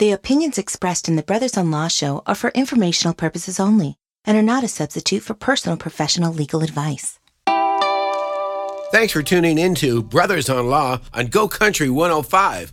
The opinions expressed in the Brothers on Law show are for informational purposes only and are not a substitute for personal professional legal advice. Thanks for tuning in to Brothers on Law on Go Country 105.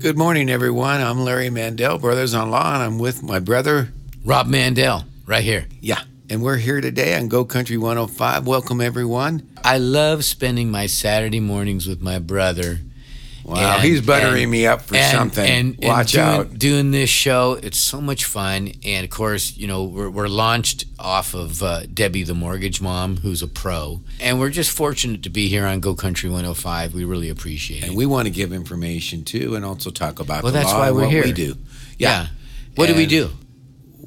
Good morning, everyone. I'm Larry Mandel, Brothers on Law, and I'm with my brother, Rob Mandel, right here. Yeah. And we're here today on Go Country 105. Welcome, everyone. I love spending my Saturday mornings with my brother. Wow, and, he's buttering and, me up for and, something. And, Watch doing, out. Doing this show, it's so much fun. And of course, you know, we're, we're launched off of uh, Debbie, the mortgage mom, who's a pro. And we're just fortunate to be here on Go Country 105. We really appreciate it. And we want to give information too and also talk about well, that's why we're what here. we do. Yeah. yeah. What do we do?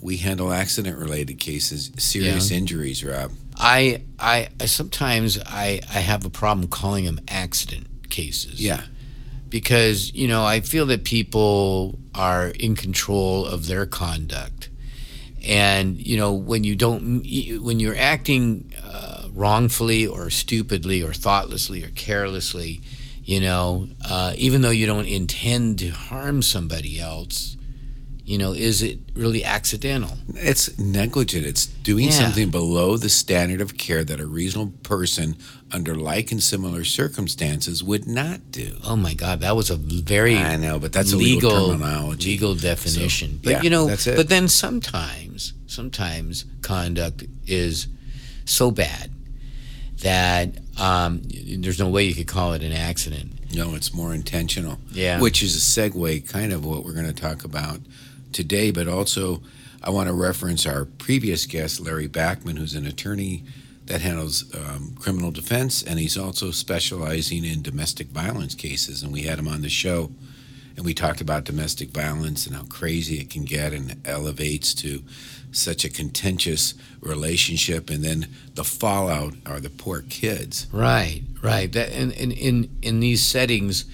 We handle accident related cases, serious Yeah. injuries, Rob. I, I, I sometimes I, I have a problem calling them accident cases. Yeah. Because you know I feel that people are in control of their conduct, and you know when you don't when you're acting uh, wrongfully or stupidly or thoughtlessly or carelessly, you know, uh, even though you don't intend to harm somebody else, you know, is it really accidental? It's negligent. It's doing Yeah. something below the standard of care that a reasonable person under like and similar circumstances would not do. Oh my God, that was a very I know, but that's a legal terminology. legal definition. So, but yeah, you know, that's it. but then sometimes, sometimes conduct is so bad that um, there's no way you could call it an accident. No, it's more intentional. Yeah. Which is a segue, kind of what we're going to talk about today. But also, I want to reference our previous guest, Larry Backman, who's an attorney that handles um, criminal defense, and he's also specializing in domestic violence cases. And we had him on the show, and we talked about domestic violence and how crazy it can get and elevates to such a contentious relationship, and then the fallout are the poor kids. Right, right. That in in in, in these settings,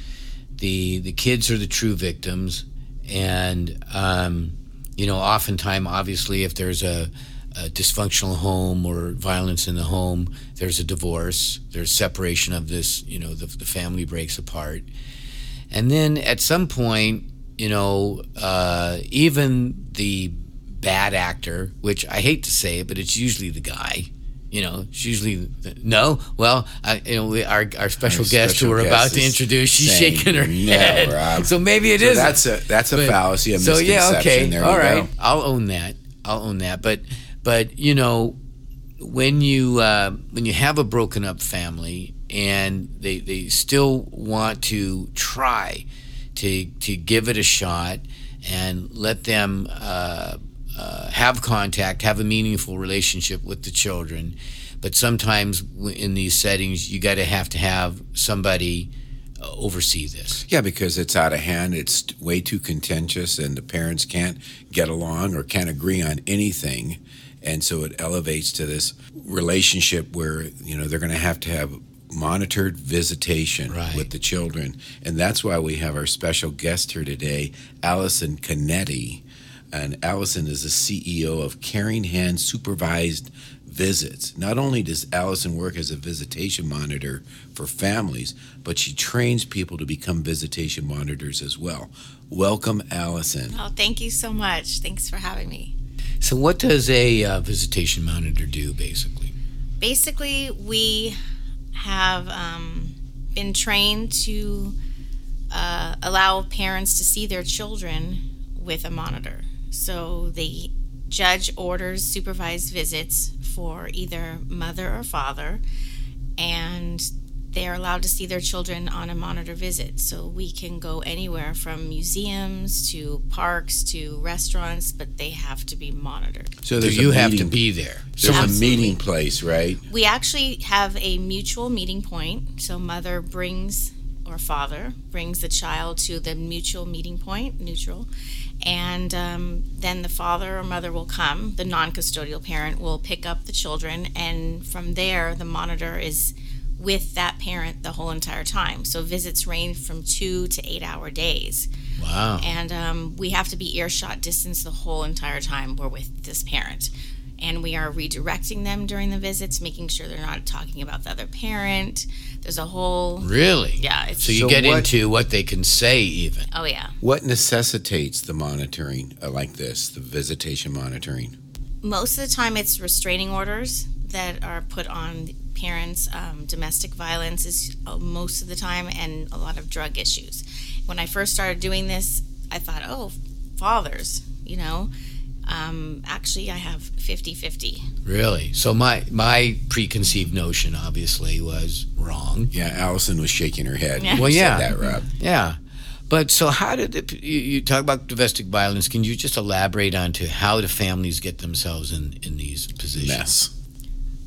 the the kids are the true victims, and um, you know, oftentimes, obviously, if there's a, a dysfunctional home or violence in the home, there's a divorce, there's separation of this. You know, the the family breaks apart, and then at some point, you know, uh, even the bad actor, which I hate to say it, but it's usually the guy. You know, it's usually no. Well, I, you know, we, our our special Our guest special who we're about to introduce, she's shaking her no, head. Rob. So maybe it So is. that's a that's a But- fallacy, a so misconception. yeah, okay, There all go. I'll own that. I'll own that. But but you know, when you uh, when you have a broken up family and they they still want to try to to give it a shot and let them uh, uh, have contact, have a meaningful relationship with the children. But sometimes in these settings, you got to have to have somebody uh, oversee this. Yeah, because it's out of hand. It's way too contentious, and the parents can't get along or can't agree on anything, and so it elevates to this relationship where you know they're going to have to have monitored visitation Right. with the children, and that's why we have our special guest here today, Allison Canetti, and Allison is the CEO of Caring Hand Supervised visits. Not only does Allison work as a visitation monitor for families, but she trains people to become visitation monitors as well. Welcome, Allison. Oh, thank you so much. Thanks for having me. So, what does a uh, visitation monitor do, basically? Basically, we have um, been trained to uh, allow parents to see their children with a monitor. So the judge orders supervised visits for either mother or father, and they are allowed to see their children on a monitor visit. So we can go anywhere from museums to parks to restaurants, but they have to be monitored. So there's you a have to be there? There's a meeting place, right? We actually have a mutual meeting point. So mother brings or father brings the child to the mutual meeting point, neutral, and um, then the father or mother will come. The non custodial parent will pick up the children, and from there, the monitor is with that parent the whole entire time. So visits range from two to eight hour days. Wow. And um, we have to be earshot distance the whole entire time we're with this parent. And we are redirecting them during the visits, making sure they're not talking about the other parent. There's a whole. Really? Yeah. It's, So you So get what- into what they can say, even. oh, yeah. What necessitates the monitoring uh, like this, the visitation monitoring? most of the time it's restraining orders that are put on parents um, domestic violence is uh, most of the time and a lot of drug issues when i first started doing this i thought oh fathers you know um, actually i have 50-50 Really? So my my preconceived notion, obviously, was wrong. Yeah, Allison was shaking her head. Yeah. Well, yeah. said that, Rob. Yeah. But so how did it, you, you talk about domestic violence? Can you just elaborate on to how the families get themselves in, in these positions? Mess.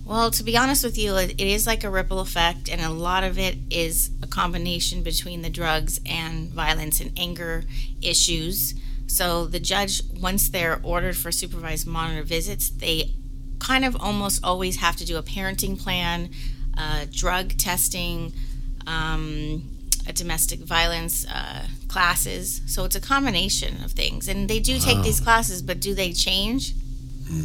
Well, to be honest with you, it, it is like a ripple effect, and a lot of it is a combination between the drugs and violence and anger issues. So the judge, once they're ordered for supervised monitor visits, they kind of almost always have to do a parenting plan, uh, drug testing, um, a domestic violence uh, classes. So it's a combination of things, and they do take these classes, but do they change?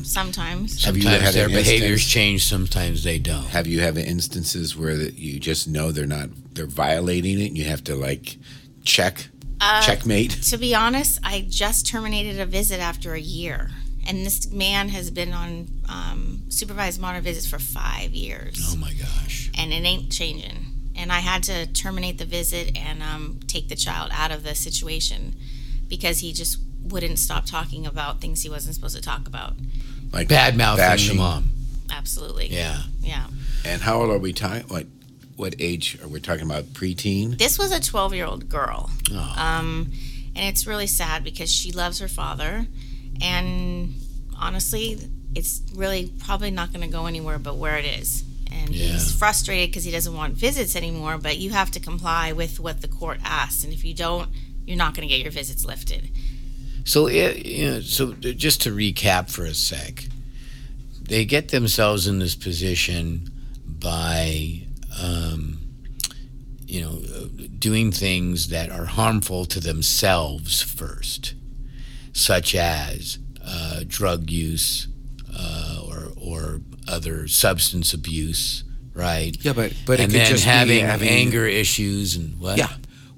Sometimes. Have you Sometimes had their behaviors change, sometimes they don't. Have you had instances where you just know they're not they're violating it and you have to like check Uh, checkmate? To be honest, I just terminated a visit after a year. And this man has been on um, supervised monitor visits for five years. Oh my gosh. And it ain't changing. And I had to terminate the visit and um, take the child out of the situation because he just wouldn't stop talking about things he wasn't supposed to talk about. Like Bad mouthing the mom. Absolutely. Yeah. Yeah. And how old are we talking? What what age are we talking about? Preteen? This was a 12 year old girl. Oh. Um, and it's really sad because she loves her father. And honestly, it's really probably not going to go anywhere but where it is. And he's frustrated because he doesn't want visits anymore, but you have to comply with what the court asks. And if you don't, you're not going to get your visits lifted. So, it, you know, so just to recap for a sec, they get themselves in this position by, um, you know, doing things that are harmful to themselves first, such as uh, drug use uh, or or other substance abuse, right? Yeah, but but and it could then just be having, having anger issues and what? Yeah.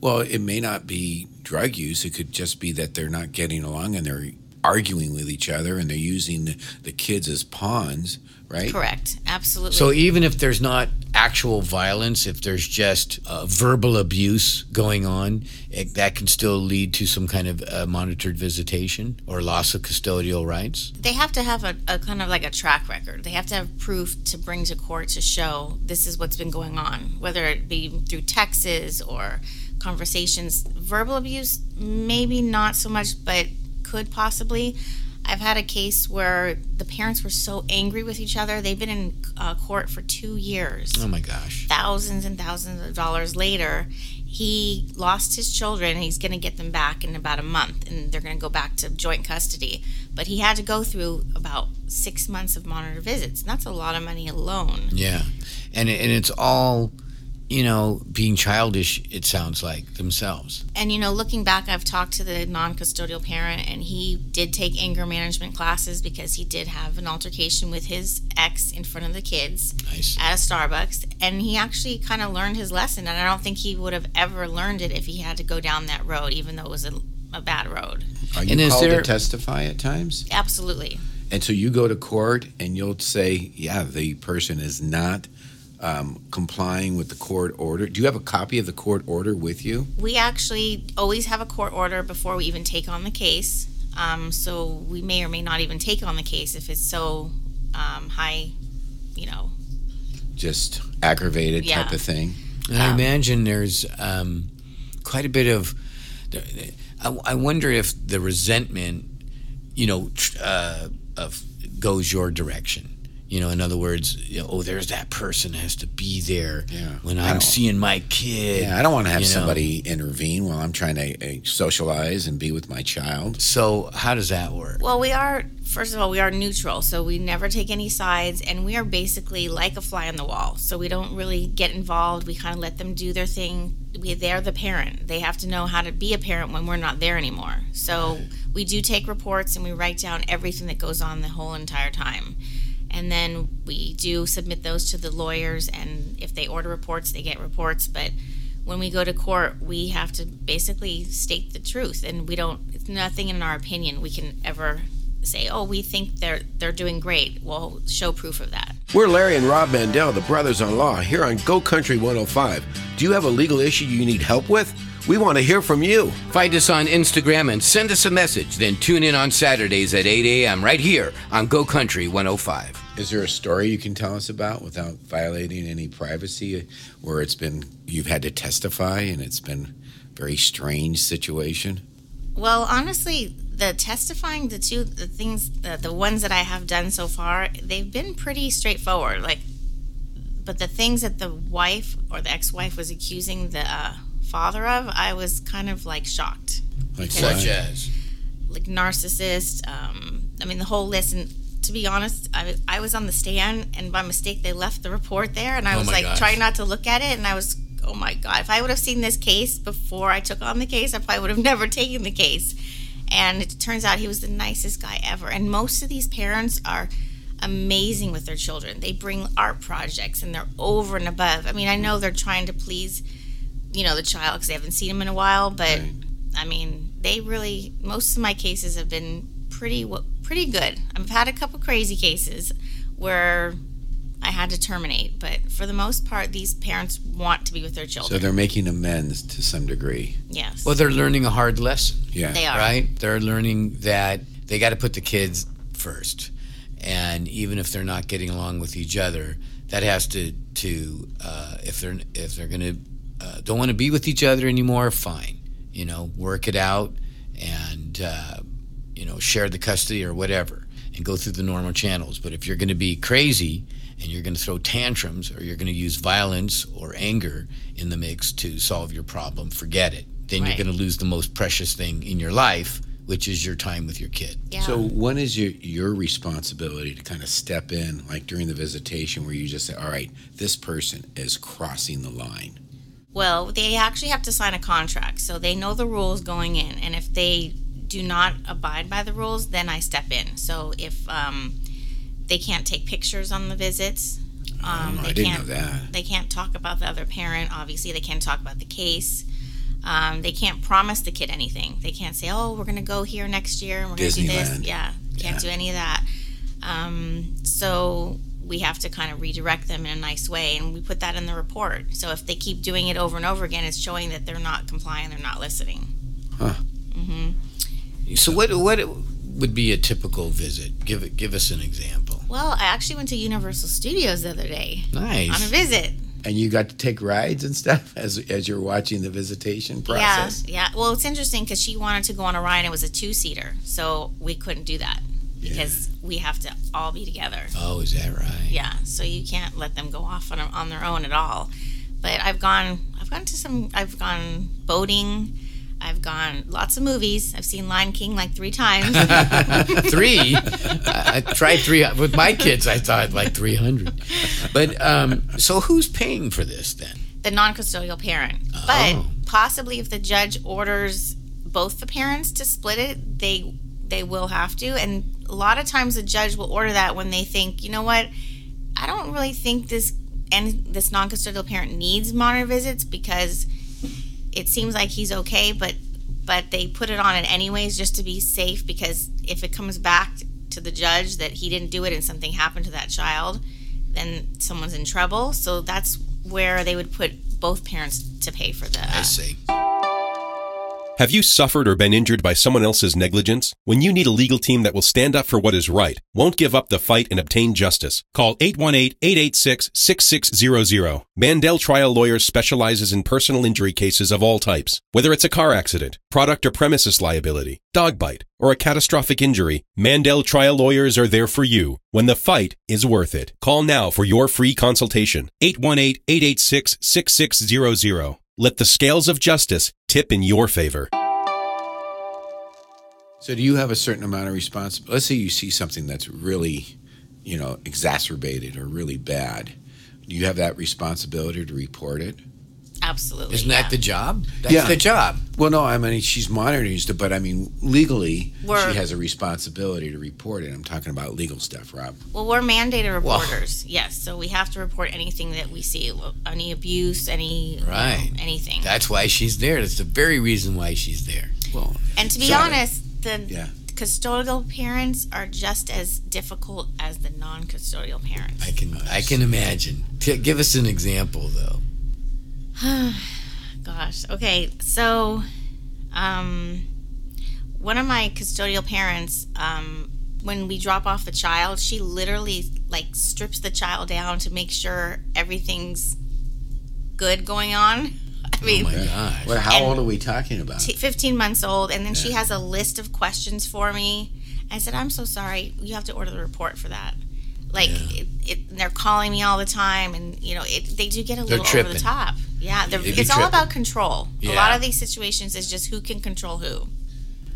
Well, it may not be drug use. It could just be that they're not getting along and they're arguing with each other and they're using the kids as pawns, right? Correct. Absolutely. So even if there's not actual violence, if there's just uh, verbal abuse going on, it, that can still lead to some kind of uh, monitored visitation or loss of custodial rights. they have to have a, a kind of like a track record. They have to have proof to bring to court to show this is what's been going on, whether it be through texts or conversations. Verbal abuse, maybe not so much, but could possibly. I've had a case where the parents were so angry with each other. They've been in uh, court for two years Oh my gosh. thousands and thousands of dollars later, he lost his children he's going to get them back in about a month and they're going to go back to joint custody. But he had to go through about six months of monitor visits. And that's a lot of money alone. Yeah, and and it's all, you know, being childish. It sounds like themselves. And, you know, looking back, I've talked to the non custodial parent and he did take anger management classes because he did have an altercation with his ex in front of the kids. Nice. at a Starbucks, and he actually kind of learned his lesson. And I don't think he would have ever learned it if he had to go down that road, even though it was a, a bad road. Are you And is called there- to testify at times? Absolutely. And so you go to court and you'll say, yeah, the person is not um, complying with the court order. Do you have a copy of the court order with you? We actually always have a court order before we even take on the case. Um, so we may or may not even take on the case if it's so um, high, you know. Just aggravated type of thing. And I imagine there's um, quite a bit of. I, I wonder if the resentment, you know, uh, of goes your direction. You know, in other words, you know, oh, there's that person has to be there Yeah. when I I'm seeing my kid. Yeah, I don't want to have you know. somebody intervene while I'm trying to uh, socialize and be with my child. So how does that work? Well, we are, first of all, we are neutral. So we never take any sides. And we are basically like a fly on the wall. So we don't really get involved. We kind of let them do their thing. We, they're the parent. They have to know how to be a parent when we're not there anymore. So we do take reports and we write down everything that goes on the whole entire time. And then we do submit those to the lawyers. And if they order reports, they get reports. But when we go to court, we have to basically state the truth, and we don't. It's nothing in our opinion we can ever say, "Oh, we think they're they're doing great." Well, show proof of that. We're Larry and Rob Mandel, the brothers on law, here on Go Country 105. Do you have a legal issue you need help with? We want to hear from you. Find us on Instagram and send us a message. Then tune in on Saturdays at 8 a.m. right here on Go Country 105. Is there a story you can tell us about without violating any privacy, where it's been you've had to testify and it's been a very strange situation? Well, honestly, the testifying, the two, the things, the, the ones that I have done so far, they've been pretty straightforward. Like, but the things that the wife or the ex-wife was accusing the uh, father of, I was kind of like shocked. Like Such as? like narcissist. Um, I mean, the whole list. And to be honest, I, I was on the stand, and by mistake, they left the report there, and I Oh was like gosh. trying not to look at it, and I was, oh my god, if I would have seen this case before I took on the case, I probably would have never taken the case. And it turns out he was the nicest guy ever. And most of these parents are amazing with their children. They bring art projects, and they're over and above. I mean, I know they're trying to please, you know, the child because they haven't seen him in a while, but. Right. I mean, they really most of my cases have been pretty pretty good. I've had a couple crazy cases where I had to terminate, but for the most part, these parents want to be with their children. So they're making amends to some degree. yes, Well, they're learning a hard lesson. Yeah. they are. right? They're learning that they got to put the kids first, and even if they're not getting along with each other, that has to to uh, if they're if they're gonna uh, don't want to be with each other anymore, fine, you know, work it out and uh, you know share the custody or whatever, and go through the normal channels. But if you're going to be crazy and you're going to throw tantrums or you're going to use violence or anger in the mix to solve your problem, forget it. Then Right. you're going to lose the most precious thing in your life, which is your time with your kid. Yeah. So when is your your responsibility to kind of step in, like during the visitation, where you just say, "All right, this person is crossing the line." Well, they actually have to sign a contract, so they know the rules going in, and if they do not abide by the rules, then I step in. So if um, they can't take pictures on the visits, um, Oh, they can't. They can't talk about the other parent. Obviously, they can't talk about the case. Um, they can't promise the kid anything. They can't say, "Oh, we're going to go here next year and we're going to do this." Yeah, can't Yeah. do any of that. Um, so we have to kind of redirect them in a nice way, and we put that in the report. So if they keep doing it over and over again, it's showing that they're not complying, they're not listening. Huh. Mhm. So what what would be a typical visit? Give it give us an example. Well, I actually went to Universal Studios the other day nice on a visit. And you got to take rides and stuff as as you're watching the visitation process. Yeah, yeah. Well, it's interesting because she wanted to go on a ride. and It was a two seater, so we couldn't do that because we have to all be together. Oh, is that right? Yeah, so you can't let them go off on, on their own at all. But I've gone, I've gone to some, I've gone boating. I've gone lots of movies. I've seen Lion King like three times. three. I, tried three with my kids. I thought like three hundred. But um, so who's paying for this then? the non-custodial parent. But Oh. possibly if the judge orders both the parents to split it, they they will have to. And a lot of times the judge will order that when they think, you know what, I don't really think this and this non-custodial parent needs monitor visits because it seems like he's okay, but but they put it on it anyways just to be safe because if it comes back to the judge that he didn't do it and something happened to that child, then someone's in trouble. So that's where they would put both parents to pay for the. I see. Have you suffered or been injured by someone else's negligence? When you need a legal team that will stand up for what is right, won't give up the fight and obtain justice, call 818-886-6600. Mandel Trial Lawyers specializes in personal injury cases of all types. Whether it's a car accident, product or premises liability, dog bite, or a catastrophic injury, Mandel Trial Lawyers are there for you when the fight is worth it. Call now for your free consultation. 818-886-6600. Let the scales of justice tip in your favor. So, do you have a certain amount of responsibility? Let's say you see something that's really, you know, exacerbated or really bad. Do you have that responsibility to report it? Absolutely. Isn't yeah. that the job? That's Yeah. the job. Well, no, I mean she's monitoring stuff, but I mean legally We're- she has a responsibility to report it. I'm talking about legal stuff, Rob. Well, we're mandated reporters. Yes, so we have to report anything that we see, any abuse, any you know, Right. anything. That's why she's there. That's the very reason why she's there. Well, and to be Sorry. honest, the Yeah. custodial parents are just as difficult as the non-custodial parents. I can I can imagine. T- give us an example though. Gosh. Okay. So, um, one of my custodial parents, um, when we drop off the child, she literally like strips the child down to make sure everything's good going on. I mean, Oh my gosh. well, how old are we talking about? t- 15 months old, and then she has a list of questions for me. I said, I'm so sorry. You have to order the report for that. Like, it, it, they're calling me all the time, and, you know, it, they do get a little over the top. Yeah, they're, They be it's all about control. A lot of these situations is just who can control who.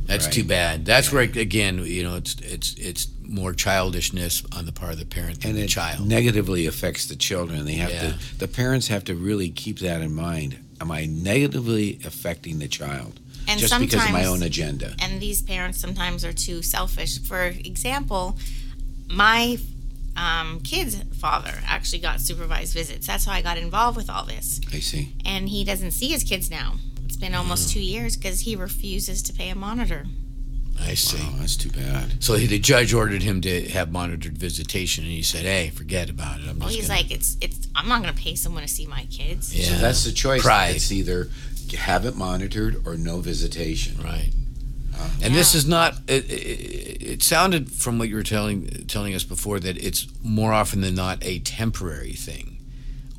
That's Right. too bad. That's where again, you know, it's it's it's more childishness on the part of the parent than and the it child. negatively affects the children. They have Yeah. to. The parents have to really keep that in mind. Am I negatively affecting the child And just because of my own agenda? And these parents sometimes are too selfish. For example, my um, kid's father actually got supervised visits. That's how I got involved with all this. I see. and he doesn't see his kids now. It's been almost Mm. two years because he refuses to pay a monitor. I see. Oh, that's too bad. So the judge ordered him to have monitored visitation, and he said, "Hey, forget about it. I'm Well, just he's gonna- like, it's it's. I'm not going to pay someone to see my kids. yeah, So that's the choice. Pride. It's either have it monitored or no visitation. right." And this is not. It, it, it sounded from what you were telling telling us before that it's more often than not a temporary thing,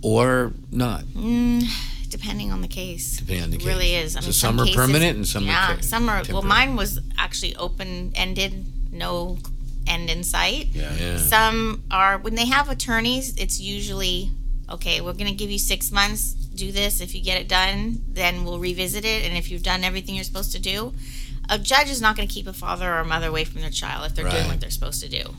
or not, Mm, depending on the case. depending on the It case. really is. I so mean, some, are cases- permanent and some yeah, are. ca- some are. Well, mine was actually open ended, no end in sight. Yeah. Yeah. Some are when they have attorneys. It's usually okay. We're going to give you six months. Do this. If you get it done, then we'll revisit it. And if you've done everything you're supposed to do, a judge is not going to keep a father or a mother away from their child if they're doing what they're supposed to do.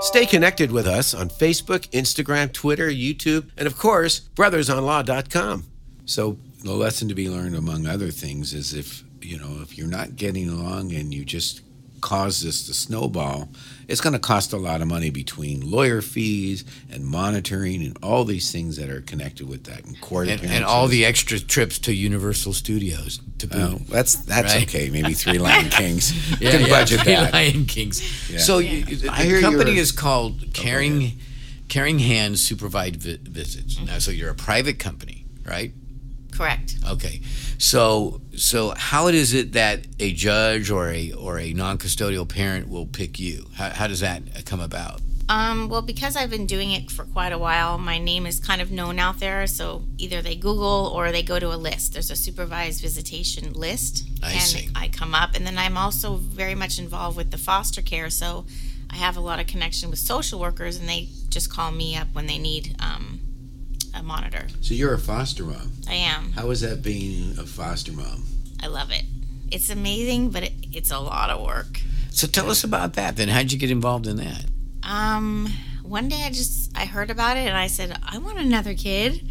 Stay connected with us on Facebook, Instagram, Twitter, YouTube, and of course, brothersonlaw.com. So the lesson to be learned, among other things, is if you know if you're not getting along and you just cause this to snowball, it's going to cost a lot of money between lawyer fees and monitoring and all these things that are connected with that and court and, and all the extra trips to Universal Studios to oh, boot. Oh, that's that's Right. okay. Maybe three Lion Kings. Yeah, can yeah, budget Three that. Lion Kings. So you, the I company is called Caring Caring Hands Supervised Vi- Visits. Now, so you're a private company, right? Correct. Okay. So so how is it that a judge or a or a non-custodial parent will pick you? How, how does that come about? Um, well, because I've been doing it for quite a while, my name is kind of known out there. So either they Google or they go to a list. There's a supervised visitation list, I and see. I come up. And then I'm also very much involved with the foster care. So I have a lot of connection with social workers, and they just call me up when they need um, a monitor. So you're a foster mom. I am. How is that being a foster mom? I love it. It's amazing, but it, it's a lot of work. So tell us about that. Then how'd you get involved in that? Um, one day I just I heard about it and I said I want another kid,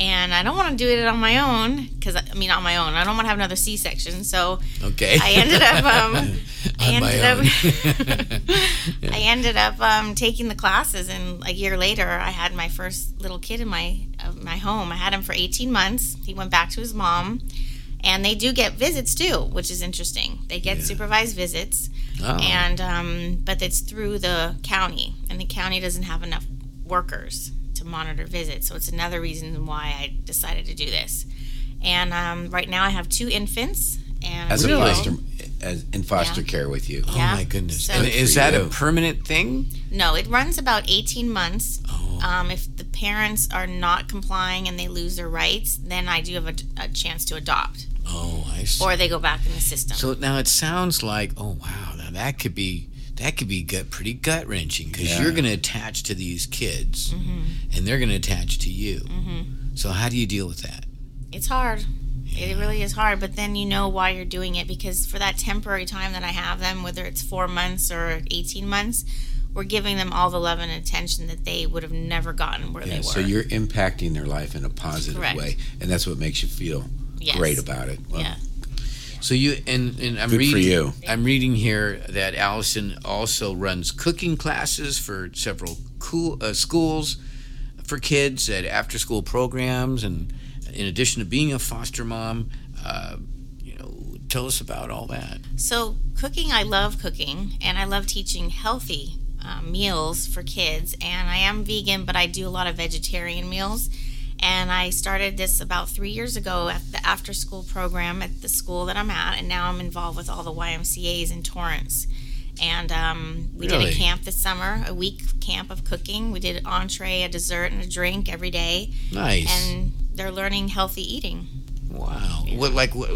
and I don't want to do it on my own because I mean on my own I don't want to have another C-section. So Okay. I ended up um, I ended up I ended up um, taking the classes, and a year later I had my first little kid in my uh, my home. I had him for 18 months. He went back to his mom. And they do get visits too, which is interesting. They get supervised visits, Oh. and um, but it's through the county, and the county doesn't have enough workers to monitor visits. So it's another reason why I decided to do this. And um, right now I have two infants. And As a foster, as in foster Yeah. care with you. Oh Yeah. my goodness! So- and is for that a permanent thing? No, it runs about 18 months. Oh. Um, if the parents are not complying and they lose their rights, then I do have a, a chance to adopt, Oh, I see. or they go back in the system. So now it sounds like, oh wow, now that could be that could be gut, pretty gut wrenching because Yeah. you're going to attach to these kids, Mm-hmm. and they're going to attach to you. So how do you deal with that? it's hard. It really is hard, but then you know why you're doing it because for that temporary time that I have them, whether it's four months or 18 months, we're giving them all the love and attention that they would have never gotten where Yeah, they were. so you're impacting their life in a positive Correct. way, and that's what makes you feel Yes. great about it. Well, yeah. So you and and I'm Good for reading. you. I'm reading here that Allison also runs cooking classes for several cool uh, schools for kids at after school programs, and in addition to being a foster mom, uh, you know, tell us about all that. So, cooking, I love cooking and I love teaching healthy um, meals for kids. And I am vegan, but I do a lot of vegetarian meals. And I started this about three years ago at the after school program at the school that I'm at. And now I'm involved with all the YMCAs in Torrance. And um, we did a camp this summer, a week camp of cooking. We did an entree, a dessert, and a drink every day. Nice. And they're learning healthy eating. Wow. What like what,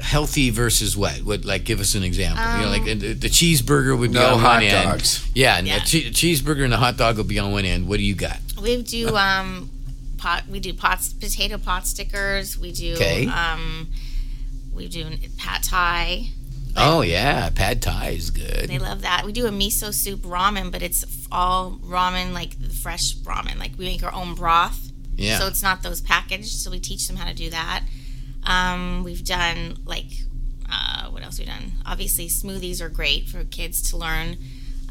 healthy versus what? What like give us an example? you know, like uh, the, the cheeseburger would be No on hot one end. dogs. Yeah, Yeah. the che- cheeseburger and the hot dog will be on one end. What do you got? We do um pot we do pots potato pot stickers. We do Okay. um we do pat thai. Oh yeah, pad thai is good. They love that. We do a miso soup ramen, but it's all ramen like fresh ramen. Like we make our own broth. Yeah. So it's not those packaged. So we teach them how to do that. Um, we've done like uh, what else we done? Obviously smoothies are great for kids to learn.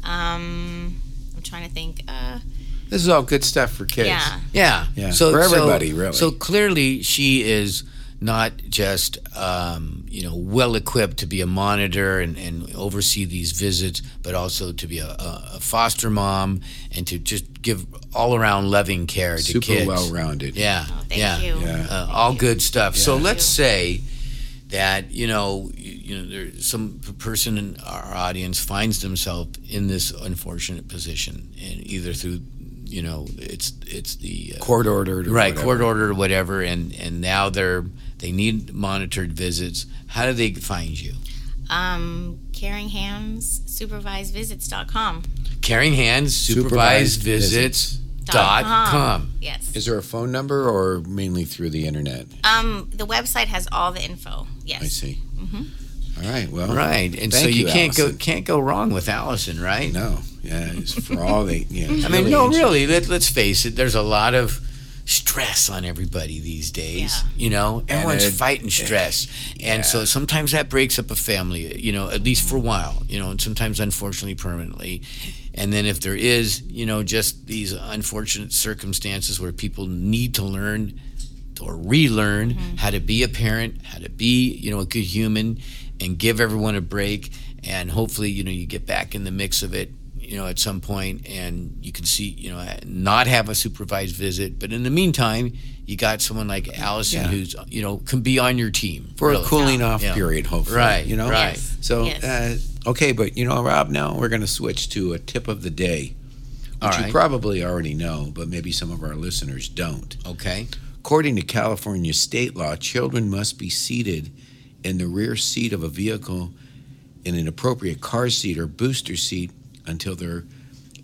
Um, I'm trying to think. Uh, this is all good stuff for kids. yeah. Yeah. Yeah, So for so- everybody, really. So clearly, she is not just um, you know well equipped to be a monitor and, and oversee these visits, but also to be a, a, a foster mom and to just give all around loving care to Super kids. well-rounded. Yeah. Oh, thank yeah. you. Yeah. Uh, all good stuff. So Yeah. let's say that you know you, you know there some person in our audience finds themselves in this unfortunate position, and either through you know it's it's the uh, Court ordered. Or right whatever. court order or whatever, and and now they're they need monitored visits. How do they find you? Um, caring hands supervisevisits.com. Caring Hands Supervised Supervised Visits dot com. Yes. Is there a phone number or mainly through the internet? Um, the website has all the info. Yes. I see. All right. Well, Right, and so you, you, can't go can't go wrong with Allison, right? No. Yeah. It's for all they. Yeah. I mean, no, really. Let, let's face it. There's a lot of stress on everybody these days. Yeah. You know, everyone's it- fighting stress, and so sometimes that breaks up a family. You know, at least for a mm. while. You know, and sometimes unfortunately permanently. And then if there is, you know, just these unfortunate circumstances where people need to learn or relearn mm-hmm. how to be a parent, how to be, you know, a good human, and give everyone a break. And hopefully, you know, you get back in the mix of it, you know, at some point, and you can see, you know, not have a supervised visit. But in the meantime, you got someone like Allison Yeah. who's, you know, can be on your team for really. a cooling off Yeah. period, hopefully. Right, You know. right. Yes. So, Yes. uh, okay, but you know, Rob, now we're going to switch to a tip of the day, which All you probably already know, but maybe some of our listeners don't. Okay. According to California state law, children must be seated in the rear seat of a vehicle in an appropriate car seat or booster seat until they're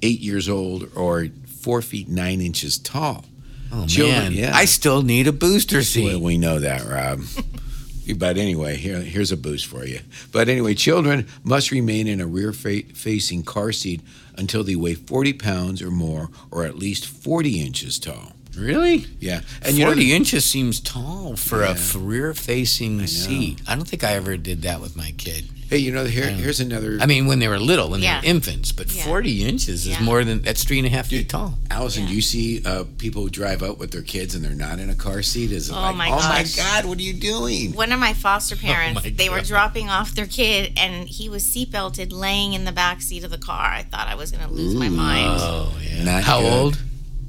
eight years old or four feet nine inches tall. Oh Children- man, yeah. I still need a booster seat. Well, we know that, Rob. but anyway, here, here's a boost for you. But anyway, children must remain in a rear fa- facing car seat until they weigh 40 pounds or more or at least 40 inches tall. really? Yeah. And you know, 40 inches seems tall for Yeah. a rear-facing seat. I don't think I ever did that with my kid. Hey, you know, here, here's another. I mean, when they were little, when Yeah. they were infants, but Yeah. 40 inches is Yeah. more than that's three and a half feet tall. Allison, Yeah. do you see uh, people who drive up with their kids and they're not in a car seat? Is it Oh like, my oh my. God, what are you doing? One of my foster parents, my they were dropping off their kid, and he was seatbelted, laying in the back seat of the car. I thought I was going to lose my mind. Oh, yeah. Not How good. old?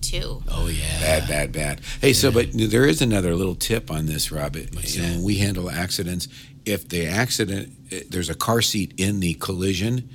Too. Oh yeah. Bad, bad, bad. Hey, so but there is another little tip on this, Robert. You know, when we handle accidents, if the accident eh, there's a car seat in the collision,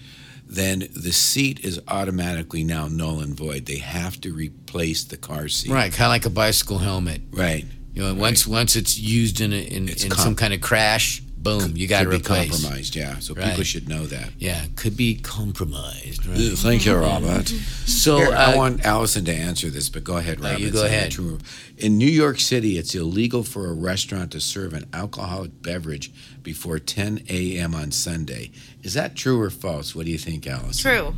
then the seat is automatically now null and void. They have to replace the car seat. Right, kind of like a bicycle helmet. Right. You know, once once it's used in a, in, in com- some kind of crash, boom, you got to be replace. compromised. Yeah. So Right. people should know that. Yeah, could be compromised. Right? Yeah, Thank you, Robert. So Here, I uh, want Allison to answer this, but go ahead, No, Robert. you go ahead. true- In New York City, it's illegal for a restaurant to serve an alcoholic beverage before 10 a.m. on Sunday. Is that true or false? What do you think, Allison? True.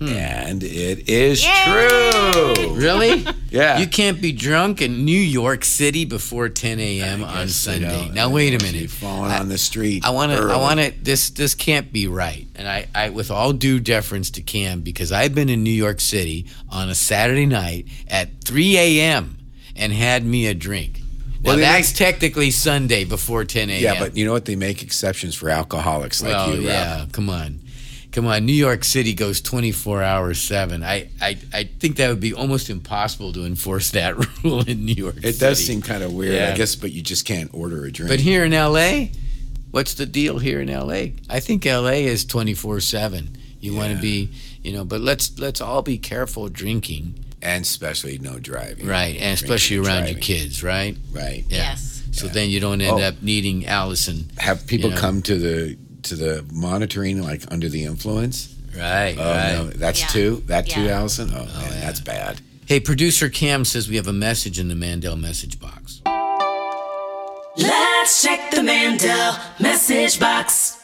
Hmm. And it is Yay! true. Really? Yeah. You can't be drunk in New York City before 10 a.m. On Sunday. don't- Now wait a You're minute. falling I- on the street. I want to. I want to. This this can't be right. And I, I, with all due deference to Cam, because I've been in New York City on a Saturday night at 3 a.m. and had me a drink. Now Well, they that's make- technically Sunday before 10 a.m. Yeah, but you know what? They make exceptions for alcoholics like well, you, yeah. Rob. Come on, come on. New York City goes 24 hours seven. I, I, I think that would be almost impossible to enforce that rule in New York. It does seem kind of weird, Yeah. I guess, but you just can't order a drink. But here in L.A., what's the deal here in L.A.? I think L.A. is 24 seven. You want to be, you know, but let's let's all be careful drinking, and especially no driving. right? And especially and around your kids, right? Right. Yeah. Yes. So then you don't end Oh. up needing Allison, Have people You know. come to the to the monitoring like under the influence? right? Oh right. no, that's Yeah. two. That two, Yeah. Oh, Allison. Oh, man, yeah. that's bad. Hey, producer Cam says we have a message in the Mandel message box. Let's check the Mandel message box.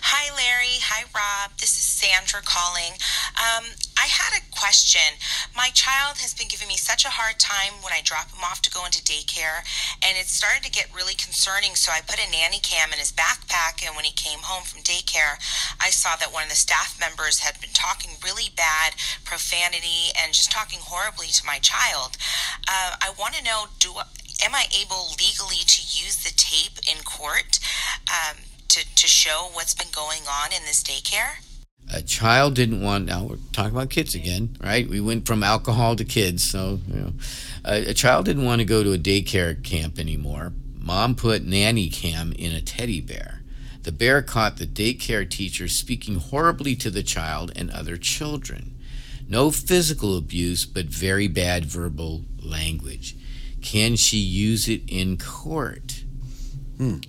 Hi, Larry. Hi, Rob. This is Sandra calling. Um, I had a question. My child has been giving me such a hard time when I drop him off to go into daycare, and it started to get really concerning. So I put a nanny cam in his backpack, and when he came home from daycare, I saw that one of the staff members had been talking really bad profanity and just talking horribly to my child. Uh, I want to know do am I able legally to use the tape in court? Um, to, to show what's been going on in this daycare? a child didn't want now we're talking about kids again right? We went from alcohol to kids so you know. A, a child didn't want to go to a daycare camp anymore. Mom put nanny cam in a teddy bear. The bear caught the daycare teacher speaking horribly to the child and other children. No physical abuse but very bad verbal language. Can she use it in court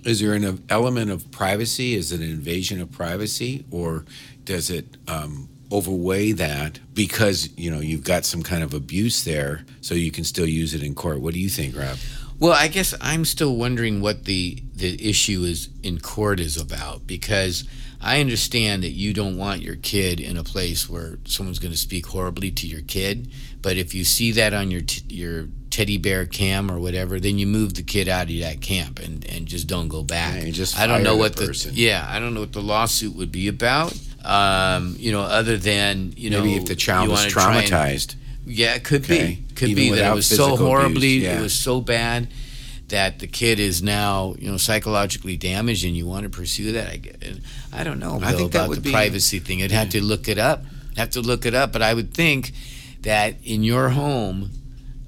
Is there an element of privacy? Is it an invasion of privacy, or does it um, overweigh that because you know you've got some kind of abuse there, so you can still use it in court? What do you think, Rob? Well, I guess I'm still wondering what the the issue is in court is about because I understand that you don't want your kid in a place where someone's going to speak horribly to your kid, but if you see that on your t- your teddy bear cam or whatever, then you move the kid out of that camp and, and just don't go back. Yeah, just I don't know what the the yeah I don't know what the lawsuit would be about. Um, you know, other than you know, Maybe if the child you was wanna try and- traumatized. Yeah, it could Okay. be. Could Even be that it was so horribly, abuse, yeah. it was so bad that the kid is now, you know, psychologically damaged, and you want to pursue that. I, I don't know, I think that about the be- privacy thing. I'd have to look it up. Have to look it up, but I would think that in your home,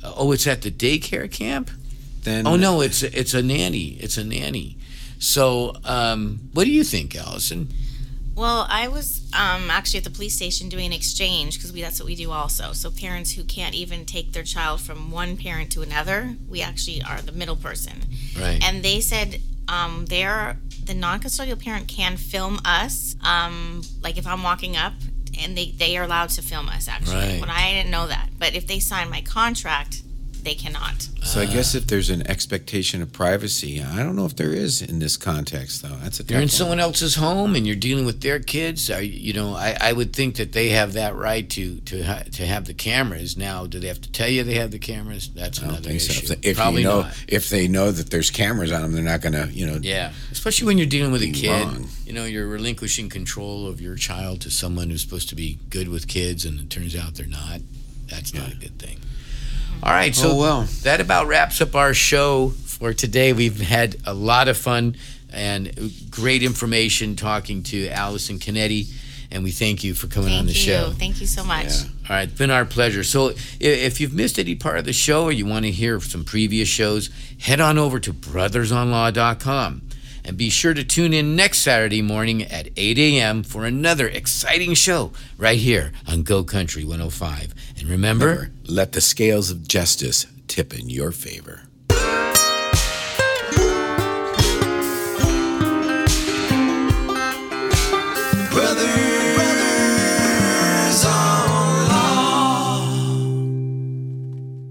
oh, it's at the daycare camp. Then Oh no, it's it's a nanny. It's a nanny. So, um, what do you think, Allison? Well, I was um, actually at the police station doing an exchange because that's what we do also. So parents who can't even take their child from one parent to another, we actually are the middle person. Right. And they said um, they're the non-custodial parent can film us. Um, like if I'm walking up, and they they are allowed to film us actually. Right. When I didn't know that, but if they sign my contract, they cannot. So I guess if there's an expectation of privacy, I don't know if there is in this context, though. That's a you're in one. someone else's home and you're dealing with their kids. I, you know, I, I would think that they have that right to to to have the cameras. Now, do they have to tell you they have the cameras? That's I don't another think so. issue. If, they, if Probably you know, not. if they know that there's cameras on them, they're not going to, you know. Yeah, especially when you're dealing with a kid. wrong. You know, you're relinquishing control of your child to someone who's supposed to be good with kids, and it turns out they're not. That's not a good thing. All right, so Oh, well. that about wraps up our show for today. We've had a lot of fun and great information talking to Allison Canetti and we thank you for coming Thank on the you. show. Thank you so much. All right, it's been our pleasure. So, if you've missed any part of the show or you want to hear some previous shows, head on over to brothersonlaw.com. And be sure to tune in next Saturday morning at 8 a.m. for another exciting show right here on Go Country 105. And remember, Remember, let the scales of justice tip in your favor.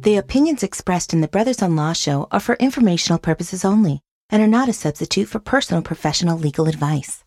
The opinions expressed in the Brothers on Law show are for informational purposes only and are not a substitute for personal professional legal advice.